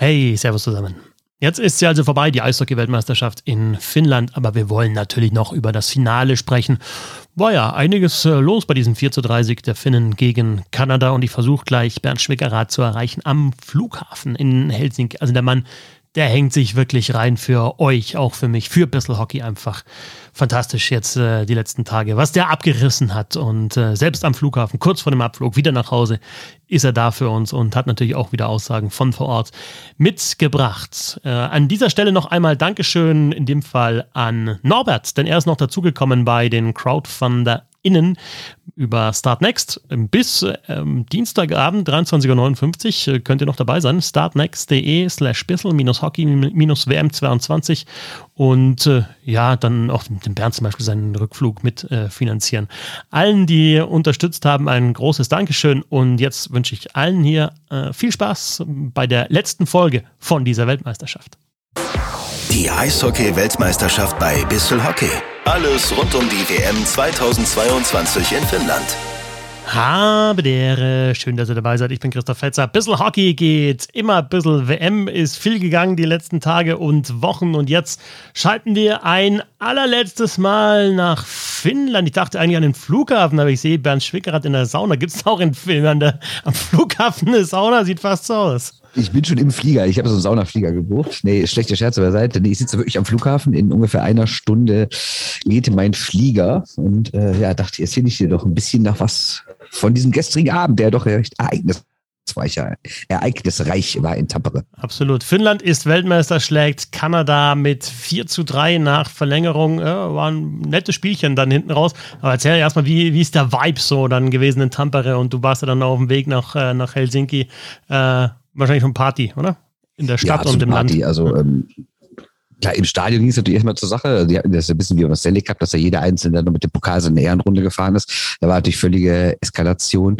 Hey, Servus zusammen. Jetzt ist sie also vorbei, die Eishockey-Weltmeisterschaft in Finnland, aber wir wollen natürlich noch über das Finale sprechen. War ja einiges äh, los bei diesem 4 zu 3 Sieg der Finnen gegen Kanada und ich versuche gleich Bernd Schwickerath zu erreichen am Flughafen in Helsinki. Also der Mann, der hängt sich wirklich rein für euch, auch für mich, für Bissel Hockey einfach. Fantastisch jetzt äh, die letzten Tage, was der abgerissen hat und äh, selbst am Flughafen, kurz vor dem Abflug, wieder nach Hause, ist er da für uns und hat natürlich auch wieder Aussagen von vor Ort mitgebracht. Äh, an dieser Stelle noch einmal Dankeschön in dem Fall an Norbert, denn er ist noch dazugekommen bei den Crowdfunder innen über Start Next. Bis ähm, Dienstagabend 23.59 Uhr äh, könnt ihr noch dabei sein. startnext.de slash bissel-hockey-wm22 und äh, ja, dann auch dem Bernd zum Beispiel seinen Rückflug mit äh, finanzieren. Allen, die unterstützt haben, ein großes Dankeschön und jetzt wünsche ich allen hier äh, viel Spaß bei der letzten Folge von dieser Weltmeisterschaft. Die Eishockey-Weltmeisterschaft bei Bissel Hockey. Alles rund um die WM 2022 in Finnland. Habe der, schön, dass ihr dabei seid. Ich bin Christoph Fetzer. Bissl Hockey geht, immer bisschen WM ist viel gegangen die letzten Tage und Wochen und jetzt schalten wir ein allerletztes Mal nach Finnland. Ich dachte eigentlich an den Flughafen, aber ich sehe Bernd Schwickerath in der Sauna. Gibt es auch in Finnland am Flughafen eine Sauna? Sieht fast so aus. Ich bin schon im Flieger. Ich habe so einen Saunaflieger gebucht. Nee, schlechte Scherze beiseite. Nee, ich sitze wirklich am Flughafen. In ungefähr einer Stunde geht mein Flieger. Und äh, ja, dachte, erzähle ich dir doch ein bisschen nach was von diesem gestrigen Abend, der doch recht ereignisreicher, ereignisreich war in Tampere. Absolut. Finnland ist Weltmeister, schlägt Kanada mit 4 zu 3 nach Verlängerung. Ja, war ein nettes Spielchen dann hinten raus. Aber erzähl erstmal, wie, wie ist der Vibe so dann gewesen in Tampere? Und du warst ja dann auf dem Weg nach, äh, nach Helsinki. Äh, wahrscheinlich schon Party, oder? In der Stadt ja, und im Party. Land. Also ähm, klar, im Stadion ging es natürlich erstmal zur Sache. Das ein bisschen wie beim Stanley Cup, dass da jeder Einzelne dann mit dem Pokal seine Ehrenrunde gefahren ist. Da war natürlich völlige Eskalation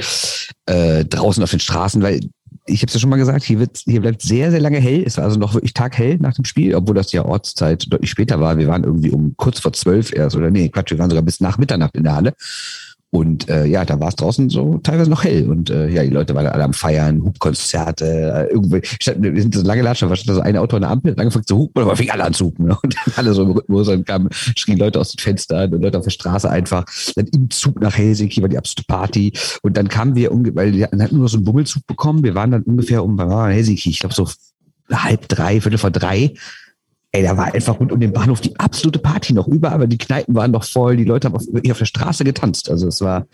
äh, draußen auf den Straßen, weil ich habe es ja schon mal gesagt, hier, wird, hier bleibt sehr, sehr lange hell. Es war also noch wirklich taghell nach dem Spiel, obwohl das ja Ortszeit deutlich später war. Wir waren irgendwie um kurz vor zwölf erst, oder nee, Quatsch, wir waren sogar bis nach Mitternacht in der Halle. Und äh, ja, da war es draußen so teilweise noch hell. Und äh, ja, die Leute waren alle am Feiern, Hubkonzerte, äh, irgendwie, wir sind so lange Latscher, war so ein Auto an der Ampel, hat angefangen zu hupen, aber fing alle an zu hupen. Ne? Und dann alle so im Rhythmus, dann kamen, schrien Leute aus den Fenstern und Leute auf der Straße einfach. Dann im Zug nach Helsinki war die absolute Party. Und dann kamen wir, weil wir hatten nur so einen Bummelzug bekommen. Wir waren dann ungefähr um, wir waren in Helsinki, ich glaube so halb drei, viertel vor drei Ey, da war einfach rund um den Bahnhof die absolute Party noch über, aber die Kneipen waren noch voll, die Leute haben auf, auf der Straße getanzt. Also es war,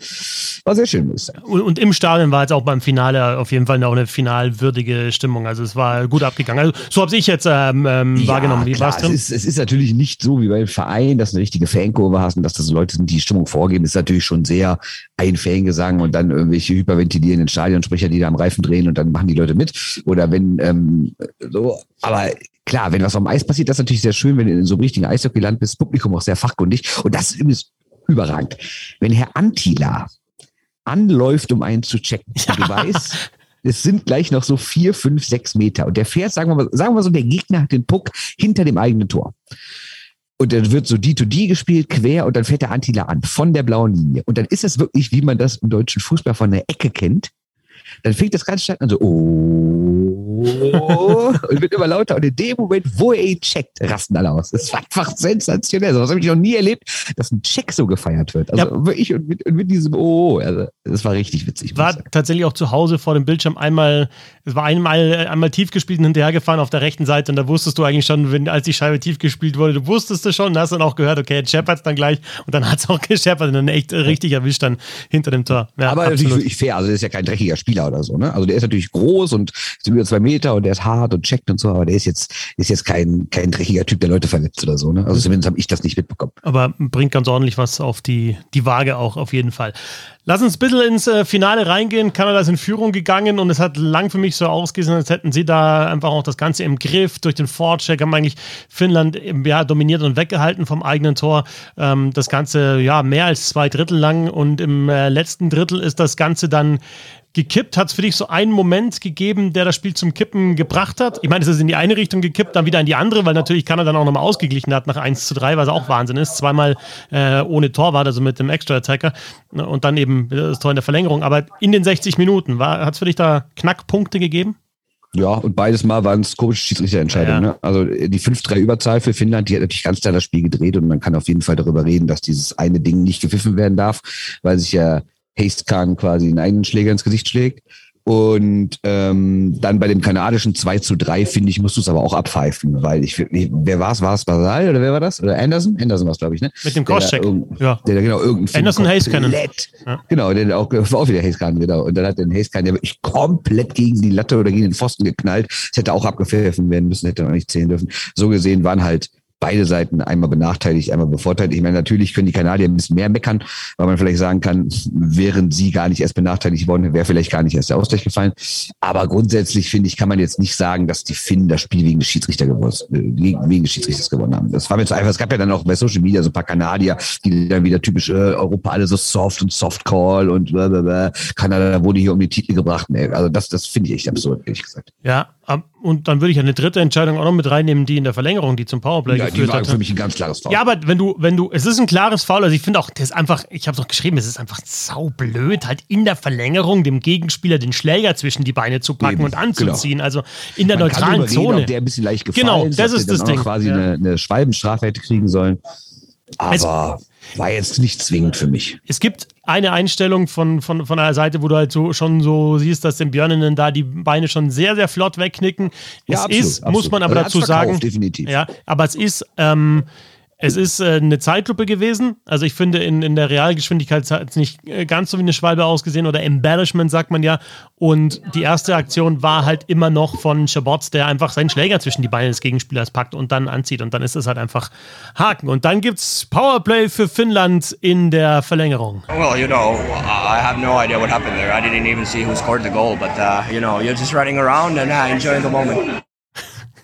war sehr schön. Und, und im Stadion war jetzt auch beim Finale auf jeden Fall auch eine finalwürdige Stimmung. Also es war gut abgegangen. Also so habe ich jetzt ähm, ähm, ja, wahrgenommen. Wie war es drin? Es ist, es ist natürlich nicht so wie beim Verein, dass du eine richtige Fankurve hast und dass das Leute sind, die, Stimmung vorgeben. Das ist natürlich schon sehr ein Fangesang und dann irgendwelche hyperventilierenden Stadionsprecher, die da am Reifen drehen und dann machen die Leute mit. Oder wenn ähm, so, aber klar, wenn was am Eis passiert, das ist natürlich sehr schön, wenn du in so einem richtigen Eishockeyland bist, Publikum auch sehr fachkundig. Und das ist übrigens überragend. Wenn Herr Antila anläuft, um einen zu checken, ja. du weißt, es sind gleich noch so vier, fünf, sechs Meter. Und der fährt, sagen wir mal, sagen wir mal so, der Gegner hat den Puck hinter dem eigenen Tor. Und dann wird so D2D gespielt, quer, und dann fährt der Antila an, von der blauen Linie. Und dann ist es wirklich, wie man das im deutschen Fußball von der Ecke kennt. Dann fängt das ganze Stadt an so, oh, und wird immer lauter. Und in dem Moment, wo er ihn checkt, rasten alle aus. Das war einfach sensationell. Das habe ich noch nie erlebt, dass ein Check so gefeiert wird. Also ja. wirklich, und mit, und mit diesem, oh, also, das war richtig witzig. War tatsächlich auch zu Hause vor dem Bildschirm einmal, es war einmal, einmal tief gespielt und hinterhergefahren auf der rechten Seite. Und da wusstest du eigentlich schon, wenn, als die Scheibe tief gespielt wurde, du wusstest es schon, hast dann auch gehört, okay, jetzt scheppert es dann gleich. Und dann hat es auch gescheppert und dann echt richtig erwischt dann hinter dem Tor. Ja, Aber absolut. natürlich fair. Also, das ist ja kein dreckiger Spieler oder so. Ne? Also der ist natürlich groß und ist über zwei Meter und der ist hart und checkt und so, aber der ist jetzt, ist jetzt kein, kein dreckiger Typ, der Leute verletzt oder so. Ne? Also zumindest habe ich das nicht mitbekommen. Aber bringt ganz ordentlich was auf die, die Waage auch auf jeden Fall. Lass uns ein bisschen ins äh, Finale reingehen. Kanada ist in Führung gegangen und es hat lang für mich so ausgesehen, als hätten sie da einfach auch das Ganze im Griff. Durch den Vorcheck haben eigentlich Finnland ja, dominiert und weggehalten vom eigenen Tor. Ähm, das Ganze ja mehr als zwei Drittel lang und im äh, letzten Drittel ist das Ganze dann gekippt? Hat es für dich so einen Moment gegeben, der das Spiel zum Kippen gebracht hat? Ich meine, es ist in die eine Richtung gekippt, dann wieder in die andere, weil natürlich Kanada dann auch nochmal ausgeglichen hat nach 1 zu 3, was auch Wahnsinn ist. Zweimal äh, ohne Torwart, also mit dem Extra-Attacker und dann eben das Tor in der Verlängerung. Aber in den 60 Minuten, hat es für dich da Knackpunkte gegeben? Ja, und beides Mal waren es komische Schiedsrichterentscheidungen. Ja. Ne? Also die 5-3-Überzahl für Finnland, die hat natürlich ganz klar das Spiel gedreht und man kann auf jeden Fall darüber reden, dass dieses eine Ding nicht gepfiffen werden darf, weil sich ja Haste Khan quasi einen eigenen Schläger ins Gesicht schlägt. Und ähm, dann bei dem kanadischen 2 zu 3, finde ich, musst du es aber auch abpfeifen, weil ich, wer war es? War es Basal oder wer war das? Oder Anderson? Anderson war es, glaube ich, ne? Mit dem Crosscheck. Ja. Der da genau irgendein Anderson Hazecanen. Ja. Genau, der auch, war auch wieder Hazecanen, genau. Und dann hat den Hazecanen ja wirklich komplett gegen die Latte oder gegen den Pfosten geknallt. Das hätte auch abgepfiffen werden müssen, hätte auch nicht zählen dürfen. So gesehen waren halt beide Seiten einmal benachteiligt, einmal bevorteiligt. Ich meine, natürlich können die Kanadier ein bisschen mehr meckern, weil man vielleicht sagen kann, wären sie gar nicht erst benachteiligt worden, wäre vielleicht gar nicht erst der Ausgleich gefallen. Aber grundsätzlich finde ich, kann man jetzt nicht sagen, dass die Finnen das Spiel wegen des Schiedsrichter gewonnen, äh, wegen des Schiedsrichters gewonnen haben. Das war mir zu einfach. Es gab ja dann auch bei Social Media so ein paar Kanadier, die dann wieder typisch äh, Europa alle so soft und Softcall und blablabla. Kanada wurde hier um die Titel gebracht. Nee, also das, das finde ich echt absurd, ehrlich gesagt. Ja, und dann würde ich eine dritte Entscheidung auch noch mit reinnehmen, die in der Verlängerung, die zum Powerplay ja, geführt die war für mich ein ganz klares Foul. Ja, aber wenn du, wenn du, es ist ein klares Foul, also ich finde auch, das ist einfach, ich habe es auch geschrieben, es ist einfach saublöd, halt in der Verlängerung dem Gegenspieler den Schläger zwischen die Beine zu packen Eben, und anzuziehen, genau. also in der Man neutralen kann Zone. Reden, der ein bisschen leicht gefallen Genau, das ist das Ding. quasi ja. eine, eine Schwalbenstrafe hätte kriegen sollen. Aber es, war jetzt nicht zwingend für mich. Es gibt eine Einstellung von, von, von einer Seite, wo du halt so schon so siehst, dass den Björninnen da die Beine schon sehr, sehr flott wegknicken. Es ja, absolut, ist, absolut. muss man aber also dazu sagen. Definitiv. Ja, aber es ist, ähm, es ist äh, eine Zeitlupe gewesen. Also ich finde, in, in der Realgeschwindigkeit hat es nicht äh, ganz so wie eine Schwalbe ausgesehen oder Embellishment, sagt man ja. Und die erste Aktion war halt immer noch von Schabots, der einfach seinen Schläger zwischen die Beine des Gegenspielers packt und dann anzieht. Und dann ist es halt einfach Haken. Und dann gibt es Powerplay für Finnland in der Verlängerung. Well, you know, I have no idea what happened there. I didn't even see who scored the goal. But, uh, you know, you're just running around and uh, enjoying the moment.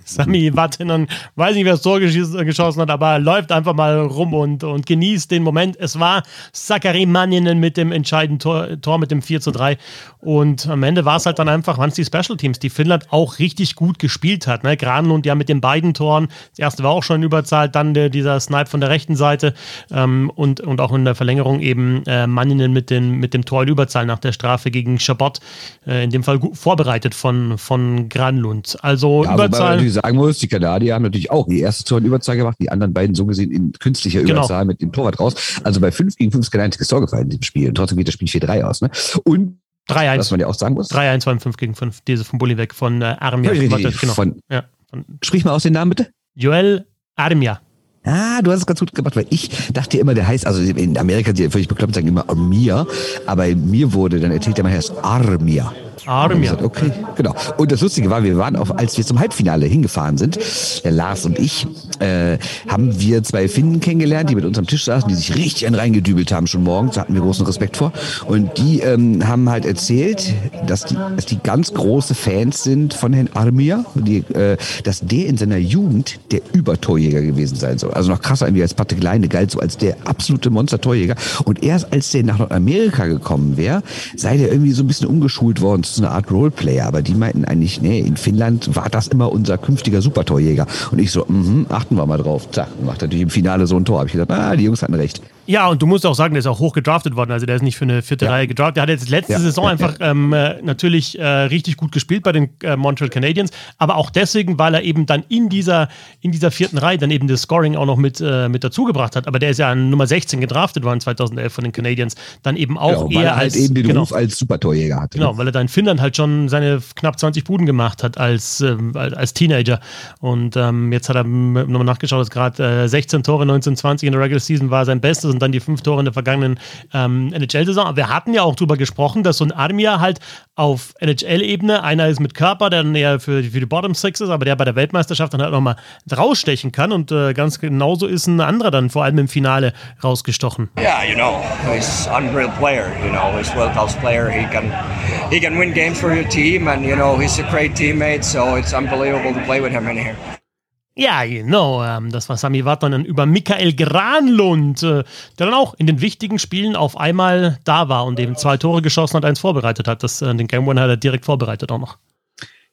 Sami Wattinen, weiß nicht, wer das Tor geschossen hat, aber er läuft einfach mal rum und, und genießt den Moment. Es war Sakari Manninen mit dem entscheidenden Tor, Tor mit dem 4 zu 3. Und am Ende war es halt dann einfach, waren es die Special Teams, die Finnland auch richtig gut gespielt hat. Ne? Granlund ja mit den beiden Toren. Das erste war auch schon überzahlt, dann der, dieser Snipe von der rechten Seite ähm, und, und auch in der Verlängerung eben äh, Manninen mit, den, mit dem Tor in Überzahl nach der Strafe gegen Chabot. Äh, in dem Fall gut vorbereitet von, von Granlund. Also ja, Überzahl sagen muss, die Kanadier haben natürlich auch die erste Tor in Überzahl gemacht, die anderen beiden so gesehen in künstlicher genau. Überzahl mit dem Torwart raus. Also bei 5 gegen 5 ist kein einziges Tor gefallen in diesem Spiel. Und trotzdem geht das Spiel 4-3 aus. Ne? Und 3-1. Was man ja auch sagen muss. 3-1 beim 5 gegen 5. Diese von Bulli weg von äh, Armia. Richtig, genau. von, ja, von, sprich mal aus den Namen bitte. Joel Armia. Ah, du hast es ganz gut gemacht, weil ich dachte immer, der heißt, also in Amerika, die völlig bekloppt sagen immer Armia, aber mir wurde dann erzählt, der heißt Armia. Armia. Gesagt, okay, genau. Und das Lustige war, wir waren auf, als wir zum Halbfinale hingefahren sind, der Lars und ich, äh, haben wir zwei Finnen kennengelernt, die mit uns am Tisch saßen, die sich richtig einen reingedübelt haben schon morgens, da hatten wir großen Respekt vor. Und die ähm, haben halt erzählt, dass die, dass die ganz große Fans sind von Herrn Armia, die, äh, dass der in seiner Jugend der Übertorjäger gewesen sein soll. Also noch krasser irgendwie als Patrick Leine, galt so als der absolute Monster-Torjäger. Und erst als der nach Nordamerika gekommen wäre, sei der irgendwie so ein bisschen umgeschult worden so eine Art Roleplayer. Aber die meinten eigentlich, nee, in Finnland war das immer unser künftiger Supertorjäger. Und ich so, mhm, achten wir mal drauf. Zack, macht natürlich im Finale so ein Tor. Hab ich gedacht, ah, die Jungs hatten recht. Ja, und du musst auch sagen, der ist auch hoch gedraftet worden. Also der ist nicht für eine vierte ja. Reihe gedraftet. Der hat jetzt letzte ja. Saison einfach ähm, äh, natürlich äh, richtig gut gespielt bei den äh, Montreal Canadiens, aber auch deswegen, weil er eben dann in dieser, in dieser vierten Reihe dann eben das Scoring auch noch mit, äh, mit dazugebracht hat. Aber der ist ja an Nummer 16 gedraftet worden 2011 von den Canadiens. Dann eben auch genau, eher er halt als, eben den genau, Ruf als Supertorjäger hatte. Genau, ne? weil er da in Finnland halt schon seine knapp 20 Buden gemacht hat als, ähm, als Teenager. Und ähm, jetzt hat er nochmal nachgeschaut, dass gerade 16 äh, Tore 1920 in der Regular Season war sein Bestes und dann die fünf Tore in der vergangenen ähm, NHL-Saison. Wir hatten ja auch darüber gesprochen, dass so ein Armia halt auf NHL-Ebene, einer ist mit Körper, der dann eher für, für die Bottom Six ist, aber der bei der Weltmeisterschaft dann halt nochmal rausstechen kann und äh, ganz genauso ist ein anderer dann vor allem im Finale rausgestochen. Yeah, you know, he's unreal player, you know, he's world-class player, he can, he can win games for your team and, you know, he's a great teammate, so it's unbelievable to play with him in here. Ja, genau. Ähm, das war Sami Vatanen über Michael Granlund, äh, der dann auch in den wichtigen Spielen auf einmal da war und eben zwei Tore geschossen hat, eins vorbereitet hat. Das, äh, den Game Winner hat er direkt vorbereitet auch noch.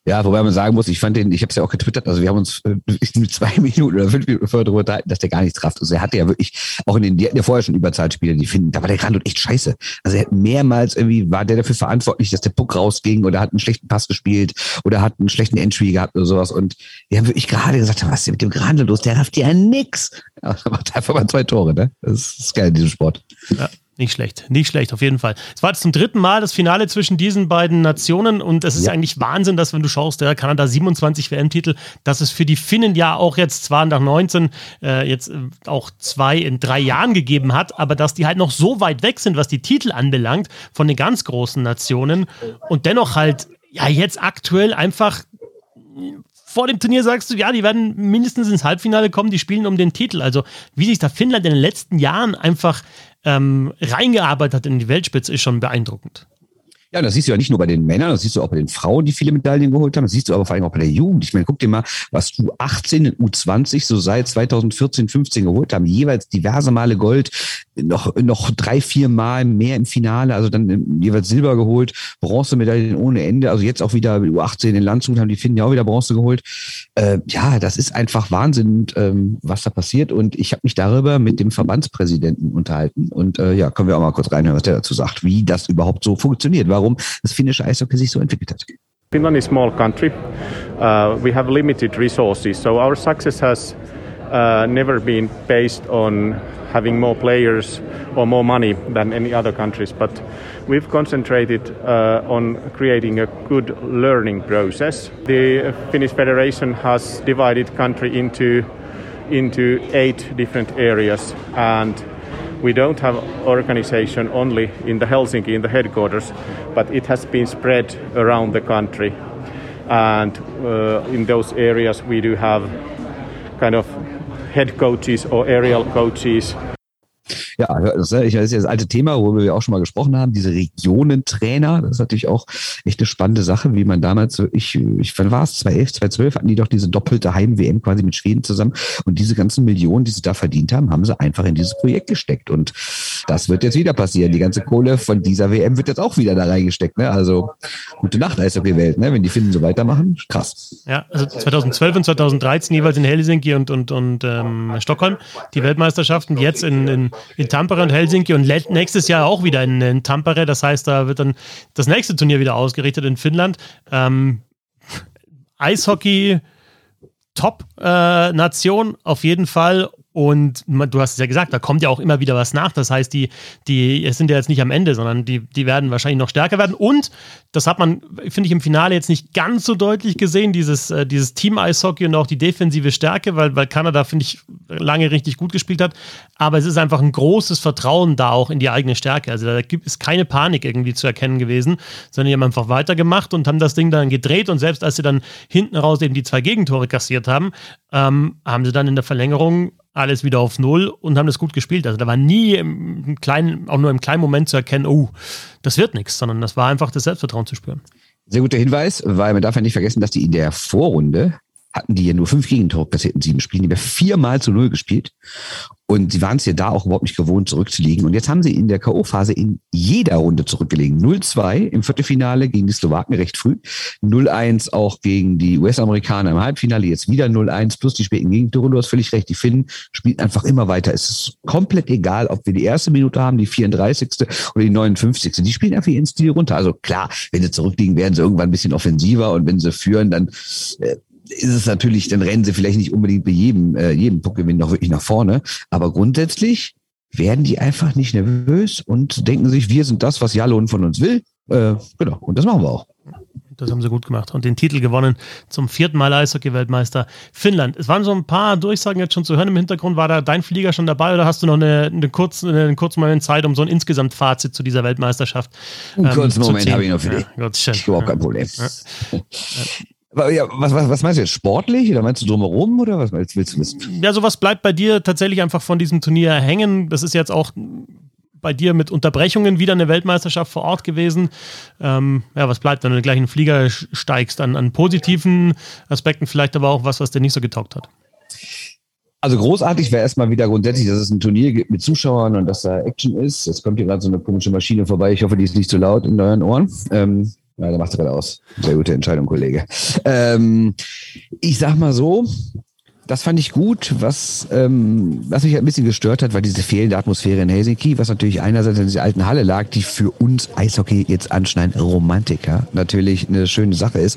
Ja, wobei man sagen muss, ich fand den, ich habe es ja auch getwittert, also wir haben uns äh, zwei Minuten oder fünf Minuten vorher darüber unterhalten, dass der gar nichts trafft. Also er hatte ja wirklich, auch in den, die hatten ja vorher schon Überzahlspiele, die finden, da war der Grandot echt scheiße. Also er hat mehrmals irgendwie, war der dafür verantwortlich, dass der Puck rausging oder hat einen schlechten Pass gespielt oder hat einen schlechten Entry gehabt oder sowas. Und wir haben wirklich gerade gesagt, was ist denn mit dem Grandot los? Der rafft ja nix. Ja, macht einfach mal zwei Tore, ne? Das ist geil, dieser Sport. Ja. Nicht schlecht, nicht schlecht, auf jeden Fall. Es war jetzt zum dritten Mal das Finale zwischen diesen beiden Nationen und es ist ja. eigentlich Wahnsinn, dass, wenn du schaust, der Kanada 27 WM-Titel, dass es für die Finnen ja auch jetzt zwar nach 19 äh, jetzt äh, auch zwei in drei Jahren gegeben hat, aber dass die halt noch so weit weg sind, was die Titel anbelangt, von den ganz großen Nationen und dennoch halt ja jetzt aktuell einfach vor dem Turnier sagst du, ja, die werden mindestens ins Halbfinale kommen, die spielen um den Titel. Also wie sich da Finnland in den letzten Jahren einfach ähm, reingearbeitet hat in die Weltspitze, ist schon beeindruckend. Ja, das siehst du ja nicht nur bei den Männern, das siehst du auch bei den Frauen, die viele Medaillen geholt haben. Das siehst du aber vor allem auch bei der Jugend. Ich meine, guck dir mal, was U18 und U20 so seit 2014, 15 geholt haben. Jeweils diverse Male Gold, noch, noch drei, vier Mal mehr im Finale, also dann jeweils Silber geholt, Bronzemedaillen ohne Ende. Also jetzt auch wieder U18 in Landshut haben die Finnen ja auch wieder Bronze geholt. Äh, ja, das ist einfach Wahnsinn, ähm, was da passiert. Und ich habe mich darüber mit dem Verbandspräsidenten unterhalten. Und äh, ja, können wir auch mal kurz reinhören, was der dazu sagt, wie das überhaupt so funktioniert. Warum warum das finnische Eishockey sich so entwickelt hat. Finland is a small country. Uh, we have limited resources, so our success has uh, never been based on having more players or more money than any other countries, but we've concentrated uh, on creating a good learning process. The Finnish Federation has divided country into into eight different areas and we don't have organization only in the Helsinki, in the headquarters, but it has been spread around the country. And uh, in those areas, we do have kind of head coaches or aerial coaches Ja, das ist ja das alte Thema, worüber wir auch schon mal gesprochen haben, diese Regionentrainer. Das ist natürlich auch echt eine spannende Sache, wie man damals, ich, ich wann war es, 2011, 2012 hatten die doch diese doppelte Heim-WM quasi mit Schweden zusammen. Und diese ganzen Millionen, die sie da verdient haben, haben sie einfach in dieses Projekt gesteckt. Und das wird jetzt wieder passieren. Die ganze Kohle von dieser WM wird jetzt auch wieder da reingesteckt. Ne? Also gute Nacht, Eishockey-Welt, ne? wenn die Finnen so weitermachen. Krass. Ja, also 2012 und 2013 jeweils in Helsinki und, und, und ähm, Stockholm die Weltmeisterschaften. Jetzt in, in, in Tampere und Helsinki und nächstes Jahr auch wieder in, in Tampere. Das heißt, da wird dann das nächste Turnier wieder ausgerichtet in Finnland. Ähm, Eishockey Top-Nation äh, auf jeden Fall und du hast es ja gesagt, da kommt ja auch immer wieder was nach. Das heißt, die, die es sind ja jetzt nicht am Ende, sondern die, die werden wahrscheinlich noch stärker werden. Und das hat man, finde ich, im Finale jetzt nicht ganz so deutlich gesehen, dieses, äh, dieses Team-Eishockey und auch die defensive Stärke, weil, weil Kanada, finde ich, lange richtig gut gespielt hat. Aber es ist einfach ein großes Vertrauen da auch in die eigene Stärke. Also da gibt es keine Panik irgendwie zu erkennen gewesen, sondern die haben einfach weitergemacht und haben das Ding dann gedreht. Und selbst als sie dann hinten raus eben die zwei Gegentore kassiert haben, ähm, haben sie dann in der Verlängerung alles wieder auf Null und haben das gut gespielt. Also da war nie im kleinen, auch nur im kleinen Moment zu erkennen, oh, das wird nichts, sondern das war einfach das Selbstvertrauen zu spüren. Sehr guter Hinweis, weil man darf ja nicht vergessen, dass die in der Vorrunde hatten die ja nur fünf Gegentore kassiert in sieben Spielen. Die haben viermal zu null gespielt. Und sie waren es ja da auch überhaupt nicht gewohnt, zurückzulegen. Und jetzt haben sie in der K.O.-Phase in jeder Runde zurückgelegen. 0-2 im Viertelfinale gegen die Slowaken recht früh. 0-1 auch gegen die US-Amerikaner im Halbfinale. Jetzt wieder 0-1 plus die späten Gegentore. Du hast völlig recht. Die Finnen spielen einfach immer weiter. Es ist komplett egal, ob wir die erste Minute haben, die 34. oder die 59. Die spielen einfach ihren Stil runter. Also klar, wenn sie zurückliegen, werden sie irgendwann ein bisschen offensiver. Und wenn sie führen, dann äh, ist es natürlich, dann rennen sie vielleicht nicht unbedingt bei jedem, äh, jedem Puckgewinn noch wirklich nach vorne. Aber grundsätzlich werden die einfach nicht nervös und denken sich, wir sind das, was Jalon von uns will. Äh, genau, und das machen wir auch. Das haben sie gut gemacht. Und den Titel gewonnen zum vierten Mal Eishockey-Weltmeister Finnland. Es waren so ein paar Durchsagen jetzt schon zu hören im Hintergrund. War da dein Flieger schon dabei oder hast du noch eine, eine kurze, einen kurzen Moment Zeit, um so ein insgesamt Fazit zu dieser Weltmeisterschaft? Einen ähm, kurzen Moment habe ich noch für dich. Ja, Gott, ich überhaupt kein Problem. Ja. Ja, was, was, was meinst du jetzt? Sportlich oder meinst du drumherum oder was willst, willst du wissen? Ja, sowas bleibt bei dir tatsächlich einfach von diesem Turnier hängen. Das ist jetzt auch bei dir mit Unterbrechungen wieder eine Weltmeisterschaft vor Ort gewesen. Ähm, ja, was bleibt, wenn du gleich in den Flieger steigst? An, an positiven Aspekten, vielleicht aber auch was, was dir nicht so getaugt hat. Also großartig wäre erstmal wieder grundsätzlich, dass es ein Turnier gibt mit Zuschauern und dass da Action ist. Jetzt kommt hier gerade so eine komische Maschine vorbei. Ich hoffe, die ist nicht zu laut in euren Ohren. Ähm, Ja, der macht gerade aus. Sehr gute Entscheidung, Kollege. Ähm, ich sag mal so, das fand ich gut. Was, ähm, was mich ein bisschen gestört hat, war diese fehlende Atmosphäre in Helsinki, was natürlich einerseits in dieser alten Halle lag, die für uns Eishockey jetzt anscheinend Romantiker natürlich eine schöne Sache ist.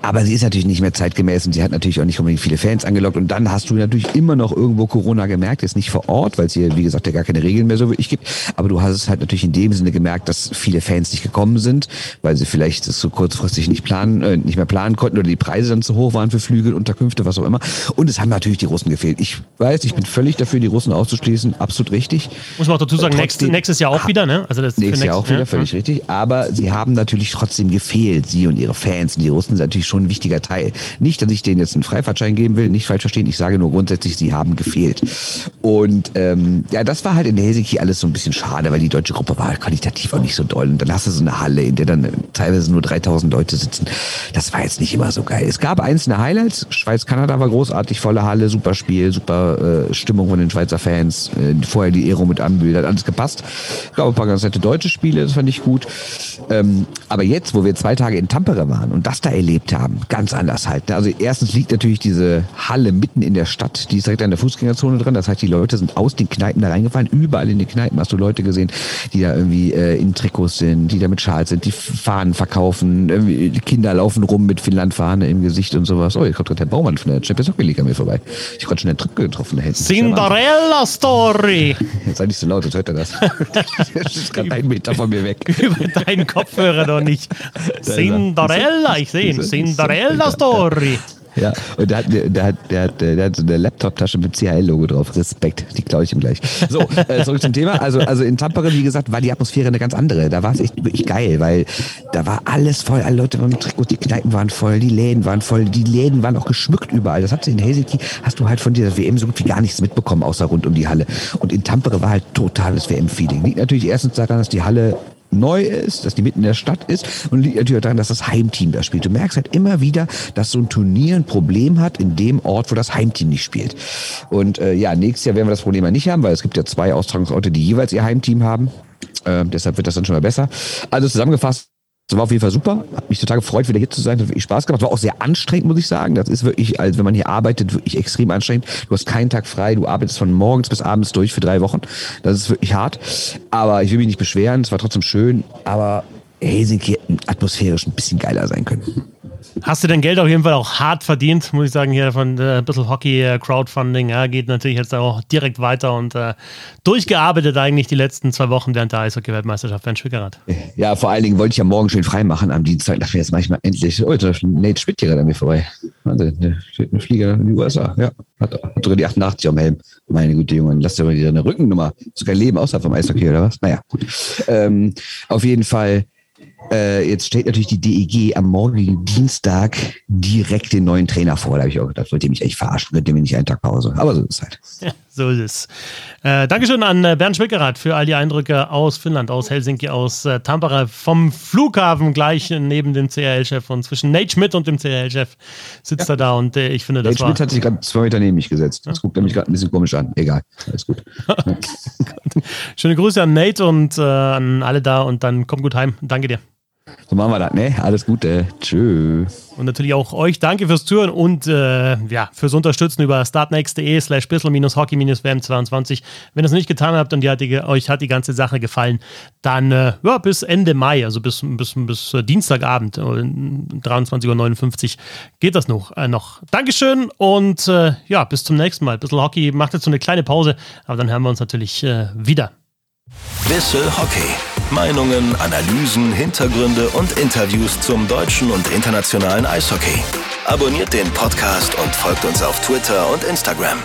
Aber sie ist natürlich nicht mehr zeitgemäß und sie hat natürlich auch nicht unbedingt viele Fans angelockt. Und dann hast du natürlich immer noch irgendwo Corona gemerkt, jetzt nicht vor Ort, weil es hier, wie gesagt, ja gar keine Regeln mehr so wirklich gibt. Aber du hast es halt natürlich in dem Sinne gemerkt, dass viele Fans nicht gekommen sind, weil sie vielleicht das so kurzfristig nicht planen, äh, nicht mehr planen konnten oder die Preise dann zu hoch waren für Flüge, Unterkünfte, was auch immer. Und es haben natürlich die Russen gefehlt. Ich weiß, ich bin völlig dafür, die Russen auszuschließen. Absolut richtig. Muss man auch dazu sagen, nächstes, nächstes Jahr auch wieder, ne? Also das nächstes Jahr auch wieder, völlig ja. richtig. Aber sie haben natürlich trotzdem gefehlt, sie und ihre Fans. Und die Russen sind natürlich schon ein wichtiger Teil. Nicht, dass ich denen jetzt einen Freifahrtschein geben will, nicht falsch verstehen. Ich sage nur grundsätzlich, sie haben gefehlt. Und ähm, ja, das war halt in Helsinki alles so ein bisschen schade, weil die deutsche Gruppe war halt qualitativ auch nicht so doll. Und dann hast du so eine Halle, in der dann teilweise nur 3000 Leute sitzen. Das war jetzt nicht immer so geil. Es gab einzelne Highlights. Schweiz-Kanada war großartig, volle Halle, super Spiel, super äh, Stimmung von den Schweizer Fans. Äh, vorher die Ero mit Ambül, hat alles gepasst. Ich glaube, ein paar ganz nette deutsche Spiele, das fand ich gut. Ähm, aber jetzt, wo wir zwei Tage in Tampere waren und das da erlebt haben, ganz anders halt. Ne? Also erstens liegt natürlich diese Halle mitten in der Stadt, die ist direkt an der Fußgängerzone drin. Das heißt, die Leute sind aus den Kneipen da reingefallen. Überall in den Kneipen hast du Leute gesehen, die da irgendwie äh, in Trikots sind, die da mit Schals sind, die Fahnen verkaufen. Irgendwie Kinder laufen rum mit Finnland-Fahne im Gesicht und sowas. Oh, jetzt kommt gerade der Baumann von der Champions Hockey League an mir vorbei. Ich konnte schon den Trick getroffen. Cinderella Story. Jetzt sei nicht so laut, jetzt hört er das. das ist gerade einen Meter von mir weg. Über deinen Kopfhörer doch nicht. Cinderella, ich sehe ihn. Cinderella Story. Ja, und der hat, der hat, der hat, der hat so eine Laptop-Tasche mit CHL-Logo drauf. Respekt, die klaue ich ihm gleich. So, äh, zurück zum Thema. Also, also in Tampere, wie gesagt, war die Atmosphäre eine ganz andere. Da war es echt wirklich geil, weil da war alles voll. Alle Leute waren mit Trikots, die Kneipen waren voll, die Läden waren voll, die Läden waren auch geschmückt überall. Das hat in Helsinki, hast du halt von dieser WM so gut wie gar nichts mitbekommen, außer rund um die Halle. Und in Tampere war halt totales WM-Feeling. Liegt natürlich erstens daran, dass die Halle neu ist, dass die mitten in der Stadt ist und liegt natürlich daran, dass das Heimteam da spielt. Du merkst halt immer wieder, dass so ein Turnier ein Problem hat in dem Ort, wo das Heimteam nicht spielt. Und äh, ja, nächstes Jahr werden wir das Problem ja nicht haben, weil es gibt ja zwei Austragungsorte, die jeweils ihr Heimteam haben. Äh, deshalb wird das dann schon mal besser. Also zusammengefasst, das war auf jeden Fall super. Hat mich total gefreut, wieder hier zu sein. Hat wirklich Spaß gemacht. War auch sehr anstrengend, muss ich sagen. Das ist wirklich, als wenn man hier arbeitet, wirklich extrem anstrengend. Du hast keinen Tag frei. Du arbeitest von morgens bis abends durch für drei Wochen. Das ist wirklich hart. Aber ich will mich nicht beschweren. Es war trotzdem schön. Aber Helsinki hätte atmosphärisch ein bisschen geiler sein können. Hast du dein Geld auf jeden Fall auch hart verdient, muss ich sagen, hier von äh, ein bisschen Hockey, äh, Crowdfunding, ja, geht natürlich jetzt auch direkt weiter und äh, durchgearbeitet eigentlich die letzten zwei Wochen während der Eishockey-Weltmeisterschaft Bernd Schwickerath. Ja, vor allen Dingen wollte ich ja morgen schön frei machen am Dienstag. Dachte mir jetzt manchmal endlich, oh, da Nate Schmidt hier gerade an mir vorbei. Also, eine, eine Flieger in die USA, ja. Hat, hat sogar die 88 am Helm. Meine gute Junge, lass dir mal wieder eine Rückennummer. Sogar Leben außerhalb vom Eishockey, oder was? Naja, gut. Ähm, auf jeden Fall äh, jetzt stellt natürlich die DEG am morgigen Dienstag direkt den neuen Trainer vor. Da habe ich auch gedacht, wollt ihr mich echt verarschen? Könnt ihr mir nicht einen Tag Pause? Aber so ist es halt. Ja, so ist es. Äh, Dankeschön an äh, Bernd Schwickerath für all die Eindrücke aus Finnland, aus Helsinki, aus äh, Tampere, vom Flughafen gleich neben dem CRL-Chef und zwischen Nate Schmidt und dem CRL-Chef sitzt ja. er da und äh, ich finde, das Nate war... Schmidt hat sich gerade zwei Meter neben mich gesetzt. Das guckt nämlich gerade ein bisschen komisch an. Egal, alles gut. Schöne Grüße an Nate und äh, an alle da und dann komm gut heim. Danke dir. So machen wir das, ne? Alles Gute. Tschö. Und natürlich auch euch danke fürs Zuhören und äh, ja, fürs Unterstützen über startnext.de slash bissel-hockey-wm22. Wenn ihr es nicht getan habt und hat die, euch hat die ganze Sache gefallen, dann äh, ja, bis Ende Mai, also bis, bis, bis äh, Dienstagabend, äh, 23.59 Uhr geht das noch. Äh, noch. Dankeschön und äh, ja, bis zum nächsten Mal. Bissel Hockey macht jetzt so eine kleine Pause, aber dann hören wir uns natürlich äh, wieder. Bissel Hockey. Meinungen, Analysen, Hintergründe und Interviews zum deutschen und internationalen Eishockey. Abonniert den Podcast und folgt uns auf Twitter und Instagram.